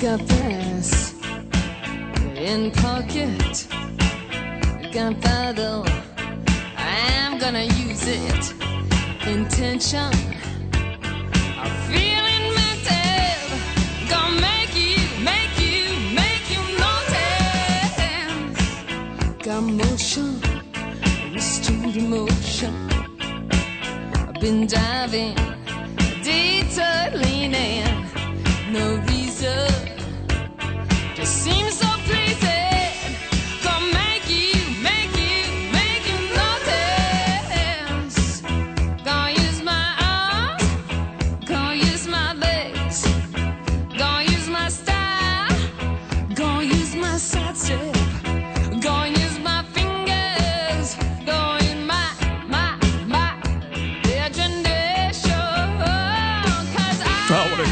Got this in pocket. Gunpowder. I'm gonna use it. Intention. I'm feeling mental. Gonna make you, make you, make you notice. Got motion. Restored emotion. I've been diving. Detour leaning. No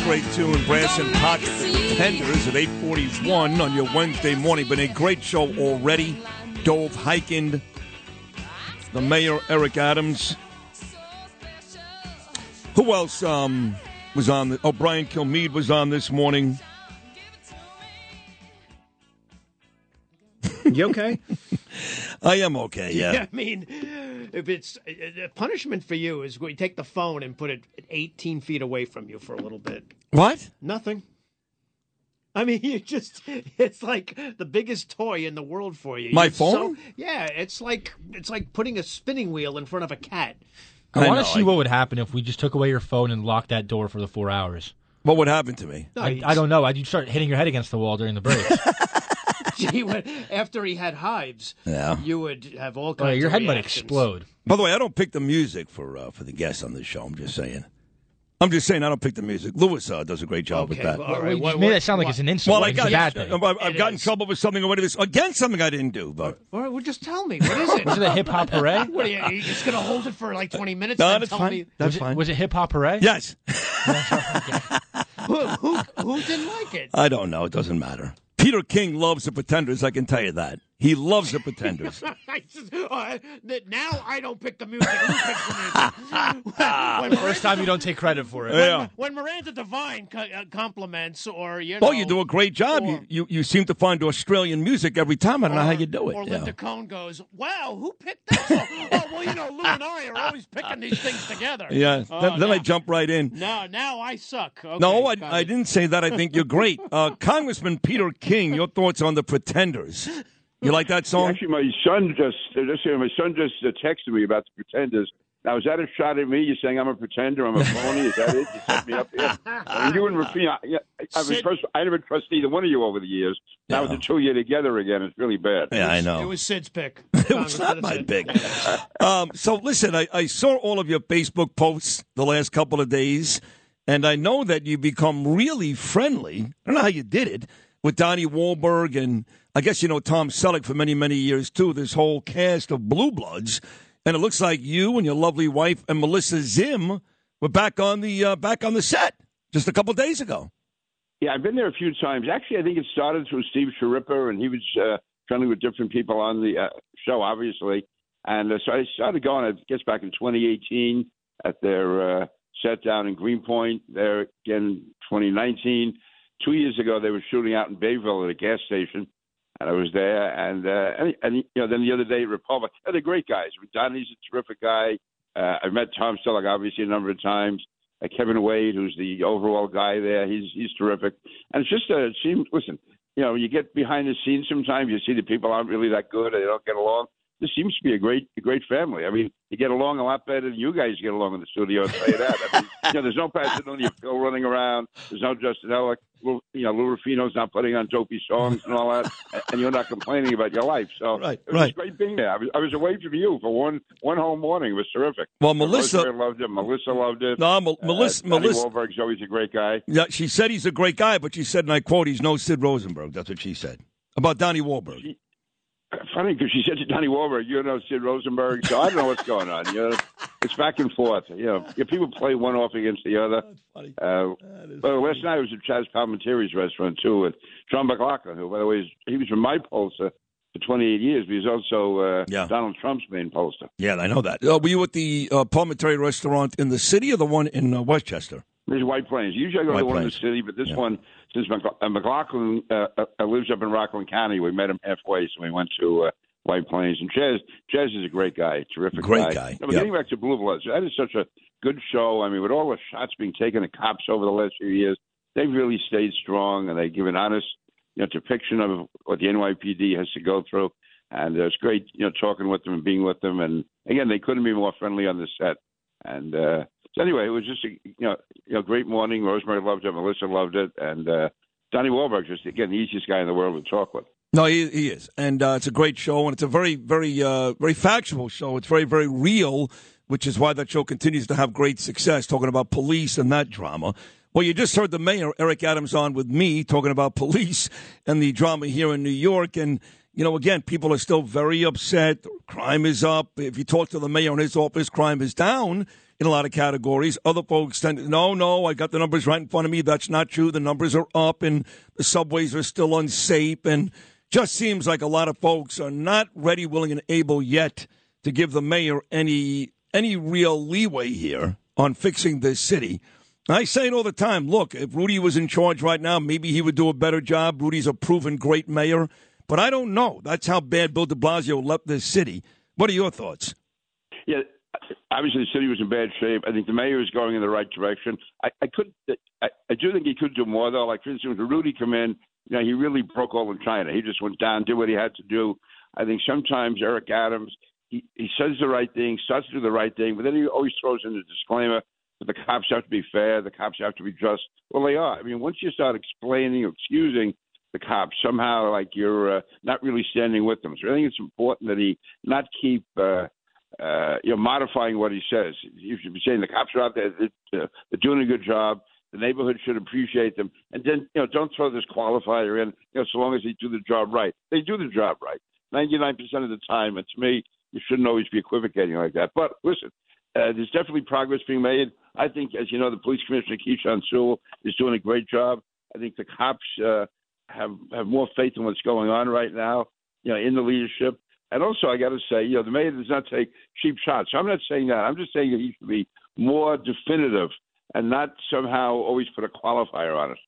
great tune, Brass in Pocket, the Pretenders at 841 on your Wednesday morning. Been a great show already. Dov Hikind, the mayor, Eric Adams. Who else um, was on? The, oh, Brian Kilmeade was on this morning. You okay? I am okay, yeah. I mean, if it's uh, punishment for you is we take the phone and put it 18 feet away from you for a little bit. What? Nothing. I mean, you just, it's like the biggest toy in the world for you. My You're so- phone? yeah, it's like, it's like putting a spinning wheel in front of a cat. I, I want to see I- what would happen if we just took away your phone and locked that door for the four hours. What would happen to me? No, I, I don't know. I'd you'd start hitting your head against the wall during the break. Gee, when- after he had hives, Yeah. you would have all kinds your of head might reactions. explode. By the way, I don't pick the music for uh, for the guests on this show. I'm just saying. I'm just saying I don't pick the music. Lewis uh, does a great job with Okay, that. well, all Well, you what- just made what- that sound like what- it's an insult. Well, I like got, it's a bad thing. I've, I've It gotten in is. trouble with something already. This again, something I didn't do. But All right, well, just tell me. What is it? Was it a hip hop hooray? What are you, are you just going to hold it for like 20 minutes no, and that's tell fine. me That's was, it, fine. was it hip hop hooray? yes, who, who, who didn't like it? I don't know. It doesn't matter. Peter King loves the Pretenders. I can tell you that. He loves the Pretenders. I just- uh, now I don't pick the music. Who picks the music? when, when First time you don't take credit for it. yeah. When Miranda Devine co- uh, compliments, or you know, Oh, you do a great job. or- You, you you seem to find Australian music every time. I don't know how you do it. Or Yeah. Linda Cohn goes, "Wow, who picked that song?" oh, well, you know, Lou and I are always picking these things together. Yeah. Oh, then then I jump right in. No, now I suck. Okay, No, I, I didn't say that. I think you're great. Uh, Congressman Peter King, your thoughts on the Pretenders? You like that song? Actually, my son just just my son just uh, texted me about the Pretenders. Now, is that a shot at me? You're saying I'm a pretender? I'm a phony? Is that it? You set me up here? I mean, you and Rufino, I, I, I, Sid- trust, I never trust either one of you over the years. Now Yeah. the two of you together again, it's really bad. Yeah, I know. It was Sid's pick. It was not my pick. Um, so listen, I, I saw all of your Facebook posts the last couple of days, and I know that you become really friendly. I don't know how you did it with Donnie Wahlberg, and I guess you know Tom Selleck for many, many years too. This whole cast of Blue Bloods, and it looks like you and your lovely wife and Melissa Zim were back on the uh, back on the set just a couple days ago. Yeah, I've been there a few times. Actually, I think it started through Steve Sharippa, and he was uh, friendly with different people on the uh, show, obviously. And uh, so I started going, I guess, back in 2018 at their uh, set down in Greenpoint. There again, 2019. Two years ago, they were shooting out in Bayville at a gas station, and I was there. And uh, and, and you know, then the other day, at Republic. They're great guys. Donnie's a terrific guy. Uh, I've met Tom Selleck obviously a number of times. Uh, Kevin Wade, who's the overall guy there, he's he's terrific. And it's just a seems. Listen, you know, you get behind the scenes sometimes. You see the people aren't really that good. They don't get along. This seems to be a great, a great family. I mean, you get along a lot better than you guys get along in the studio. I'll tell you that. I mean, you know, there's no Pasadena Phil running around. There's no Justin Ellick. You know, Lou Rufino's not putting on dopey songs and all that, and you're not complaining about your life. So Right, it was right. great being there. I was, I was away from you for one one whole morning. It was terrific. Well, Melissa- Rosemary loved it. Melissa loved it. No, Mel- Melissa, uh, Melissa. Wahlberg's always a great guy. Yeah, she said he's a great guy, but she said, and I quote, "He's no Sid Rosenberg." That's what she said about Donnie Wahlberg. Funny because she said to Donnie Wahlberg, "You know Sid Rosenberg." So I don't know what's going on. You know, it's back and forth. You know, if people play one off against the other. Uh, well, last night I was at Chazz Palminteri's restaurant too with John McLaughlin, who, by the way, is, he was from my pollster for 28 years, but he's also uh, Yeah. Donald Trump's main pollster. Yeah, I know that. Uh, were you at the uh, Palminteri restaurant in the city or the one in uh, Westchester? There's White Plains. Usually I go White to the one in the city, but this Yeah. one, since uh, McLaughlin uh, uh, lives up in Rockland County, we met him halfway, so we went to uh, White Plains. And Chazz, Chazz is a great guy, terrific Great guy, No, but yeah. getting back to Blue Bloods, that is such a good show. I mean, with all the shots being taken at cops over the last few years, they've really stayed strong, and they give an honest you know, depiction of what the NYPD has to go through. And uh, it's great, you know, talking with them and being with them. And again, they couldn't be more friendly on the set. And uh, anyway, it was just a you know, you know, great morning. Rosemary loved it, Melissa loved it, and uh, Donnie Wahlberg just again the easiest guy in the world to talk with. No, he, he is, and uh, it's a great show, and it's a very, very, uh, very factual show. It's very, very real, which is why that show continues to have great success. Talking about police and that drama. Well, you just heard the mayor Eric Adams on with me talking about police and the drama here in New York, and you know, again, people are still very upset. Crime is up. If you talk to the mayor in his office, crime is down in a lot of categories. Other folks tend to, no, no, I got the numbers right in front of me. That's not true. The numbers are up and the subways are still unsafe. And just seems like a lot of folks are not ready, willing, and able yet to give the mayor any any real leeway here on fixing this city. I say it all the time. Look, if Rudy was in charge right now, maybe he would do a better job. Rudy's a proven great mayor, but I don't know. That's how bad Bill de Blasio left this city. What are your thoughts? Yeah, obviously the city was in bad shape. I think the mayor is going in the right direction. I, I could, I, I do think he could do more though. Like for instance, when Rudy come in, you know, he really broke all in China. He just went down, did what he had to do. I think sometimes Eric Adams, he, he says the right thing, starts to do the right thing, but then he always throws in a disclaimer that the cops have to be fair, the cops have to be just. Well, they are. I mean, once you start explaining or excusing the cops, somehow like you're uh, not really standing with them. So I think it's important that he not keep. Uh, uh, you know, modifying what he says. You should be saying the cops are out there, they're, uh, they're doing a good job. The neighborhood should appreciate them, and then you know, don't throw this qualifier in. You know, so long as they do the job right, they do the job right, ninety-nine percent of the time. And to me, you shouldn't always be equivocating like that. But listen, uh, there's definitely progress being made. I think, as you know, the police commissioner Keechant Sewell is doing a great job. I think the cops uh, have have more faith in what's going on right now. You know, in the leadership. And also, I got to say, you know, the mayor does not take cheap shots. I'm not saying that. I'm just saying that he should be more definitive and not somehow always put a qualifier on it.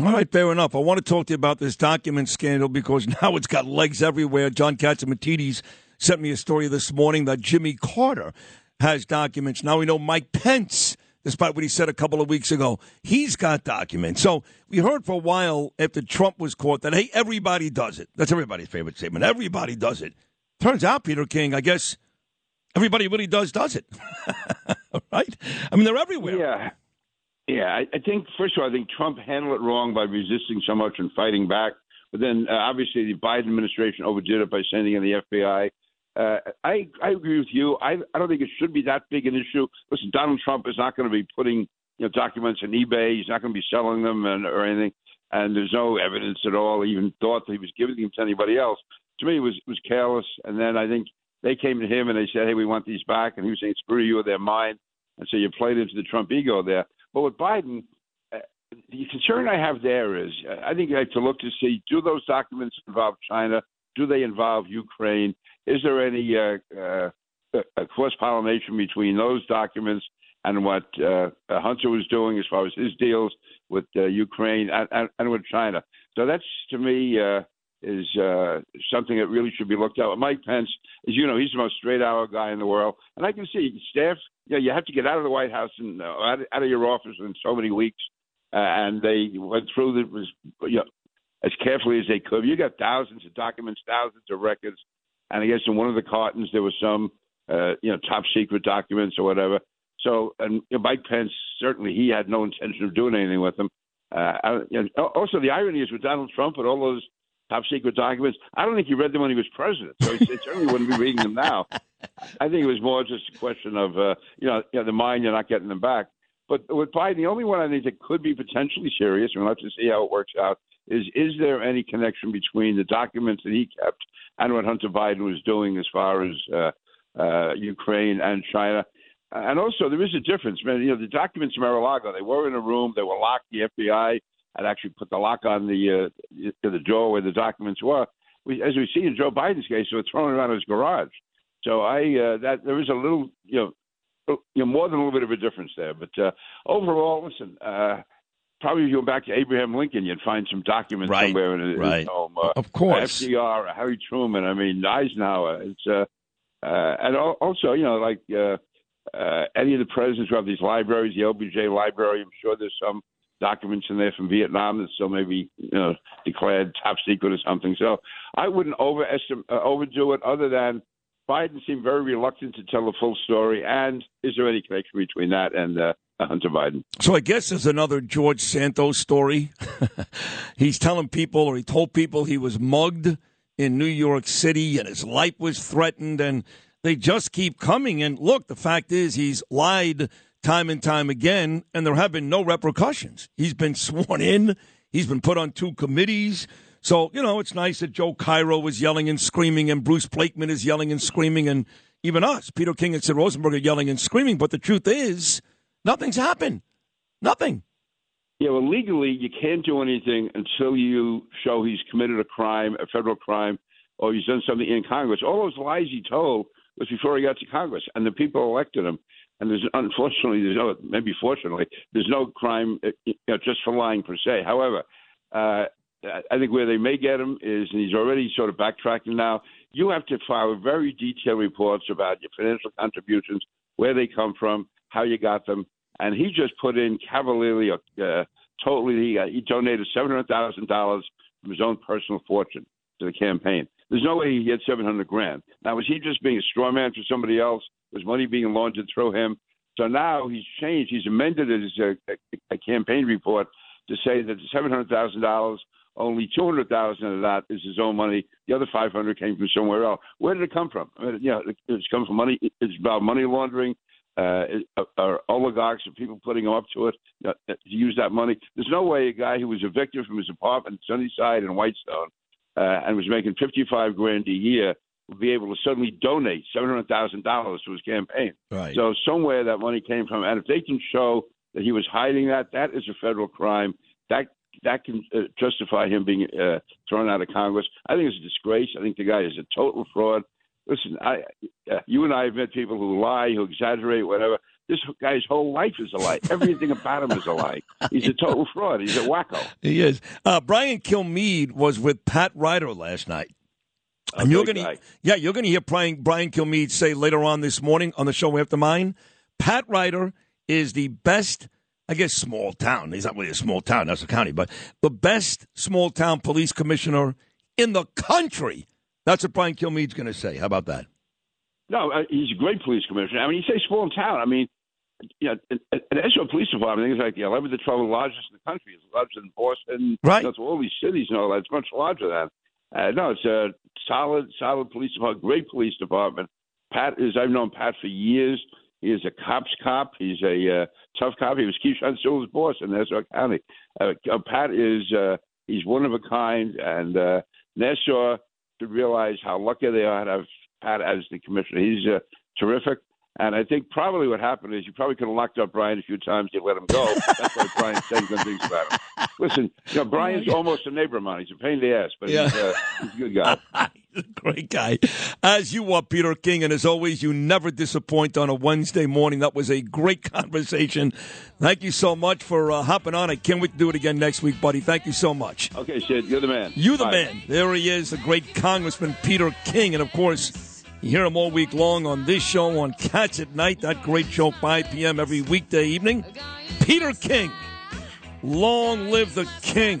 All right, fair enough. I want to talk to you about this document scandal because now it's got legs everywhere. John Catsimatidis sent me a story this morning that Jimmy Carter has documents. Now we know Mike Pence, despite what he said a couple of weeks ago, he's got documents. So we heard for a while after Trump was caught that, hey, everybody does it. That's everybody's favorite statement. Everybody does it. Turns out, Peter King, I guess everybody really does does it. right? I mean, they're everywhere. Yeah. Yeah, I, I think first of all, I think Trump handled it wrong by resisting so much and fighting back. But then, uh, obviously, the Biden administration overdid it by sending in the FBI. Uh, I I agree with you. I I don't think it should be that big an issue. Listen, Donald Trump is not going to be putting you know documents on eBay. He's not going to be selling them and, or anything. And there's no evidence at all. Even thought that he was giving them to anybody else. To me, it was was careless. And then I think they came to him and they said, "Hey, we want these back," and he was saying, "Screw you, they're mine." And so you played into the Trump ego there. But with Biden, uh, the concern I have there is uh, I think you have to look to see do those documents involve China? Do they involve Ukraine? Is there any uh, uh, cross pollination between those documents and what uh, Hunter was doing as far as his deals with uh, Ukraine and, and, and with China? So that's to me uh, is uh, something that really should be looked at. Mike Pence, as you know, he's the most straight hour guy in the world, and I can see staff. You know, you have to get out of the White House and uh, out, out of your office in so many weeks, uh, and they went through the you know as carefully as they could. You got thousands of documents, thousands of records, and I guess in one of the cartons there was some, uh, you know, top secret documents or whatever. So, and you know, Mike Pence certainly he had no intention of doing anything with them. Uh, I, also, the irony is with Donald Trump and all those top secret documents. I don't think he read them when he was president, so he certainly wouldn't be reading them now. I think it was more just a question of, uh, you know, you know, the mind you're not getting them back. But with Biden, the only one I think that could be potentially serious, and we'll have to see how it works out, is is there any connection between the documents that he kept and what Hunter Biden was doing as far as uh, uh, Ukraine and China? And also, there is a difference, man. You know, the documents in Mar-a-Lago, they were in a room, they were locked. The FBI had actually put the lock on the uh, the door where the documents were. We, as we see in Joe Biden's case, they were thrown around his garage. So I uh, that there is a little, you know, you know, more than a little bit of a difference there. But uh, overall, listen, uh, probably if you go back to Abraham Lincoln, you'd find some documents Right, somewhere in his right. home. Uh, Of course. FDR, Harry Truman. I mean, Eisenhower. It's uh, uh, and also, you know, like uh, uh, any of the presidents who have these libraries, the LBJ library. I'm sure there's some documents in there from Vietnam that still may be, you know, declared top secret or something. So I wouldn't overestimate, uh, overdo it. Other than Biden seemed very reluctant to tell the full story. And is there any connection between that and uh, Hunter Biden? So I guess there's another George Santos story. He's telling people, or he told people, he was mugged in New York City and his life was threatened, and they just keep coming. And look, the fact is, he's lied time and time again, and there have been no repercussions. He's been sworn in. He's been put on two committees. So, you know, it's nice that Joe Cairo was yelling and screaming, and Bruce Blakeman is yelling and screaming, and even us, Peter King and Sid Rosenberg, are yelling and screaming. But the truth is, nothing's happened. Nothing. Yeah, well, legally, you can't do anything until you show he's committed a crime, a federal crime, or he's done something in Congress. All those lies he told was before he got to Congress, and the people elected him. And there's unfortunately, there's no, maybe fortunately, there's no crime uh, you know, just for lying per se. However, uh, I think where they may get him is, and he's already sort of backtracking now. You have to file very detailed reports about your financial contributions, where they come from, how you got them, and he just put in cavalierly, uh, totally. He, uh, he donated seven hundred thousand dollars from his own personal fortune to the campaign. There's no way he had seven hundred grand. Now, was he just being a straw man for somebody else? Was money being laundered through him? So now he's changed. He's amended his uh, a campaign report to say that the seven hundred thousand dollars, only two hundred thousand of that is his own money. The other five hundred came from somewhere else. Where did it come from? I mean, you know, it's come from money. It's about money laundering. Uh, or oligarchs or people putting him up to it uh, to use that money. There's no way a guy who was evicted from his apartment, in Sunnyside in Whitestone, uh, and was making 55 grand a year be able to suddenly donate $700,000 to his campaign. Right. So somewhere that money came from, and if they can show that he was hiding that, that is a federal crime. That that can uh, justify him being uh, thrown out of Congress. I think it's a disgrace. I think the guy is a total fraud. Listen, I, uh, you and I have met people who lie, who exaggerate, whatever. This guy's whole life is a lie. Everything about him is a lie. He's a total fraud. He's a wacko. He is. Uh, Brian Kilmeade was with Pat Ryder last night. And you're going to, yeah, you're going to hear Brian, Brian Kilmeade say later on this morning on the show After Mine, Pat Ryder is the best, I guess, small town. He's not really a small town, that's a county, but the best small town police commissioner in the country. That's what Brian Kilmeade's going to say. How about that? No, uh, he's a great police commissioner. I mean, you say small town. I mean, you know, an, an Police Department I think is like the 11th or 12th largest in the country. It's larger than Boston. Right. You know, it's all these cities and all that. It's much larger than. Uh, no, it's a solid, solid police department. Great police department. Pat is. I've known Pat for years. He is a cop's cop. He's a uh, tough cop. He was Keechant Sewell's boss in Nassau County. Uh, uh, Pat is. Uh, he's one of a kind, and uh, Nassau should realize how lucky they are to have Pat as the commissioner. He's uh, terrific. And I think probably what happened is you probably could have locked up Brian a few times. You let him go. That's why Brian saying good things about him. Listen, you know, Brian's almost a neighbor of mine. He's a pain in the ass, but Yeah. he's, uh, he's a good guy. He's a great guy. As you are, Peter King, and as always, you never disappoint on a Wednesday morning. That was a great conversation. Thank you so much for uh, hopping on. I can't wait to do it again next week, buddy. Thank you so much. Okay, Sid, you're the man. You're the Bye. man. There he is, the great Congressman Peter King. And of course, you hear him all week long on this show on Cats at Night, that great show, 5 p.m. every weekday evening. Peter King. Long live the king.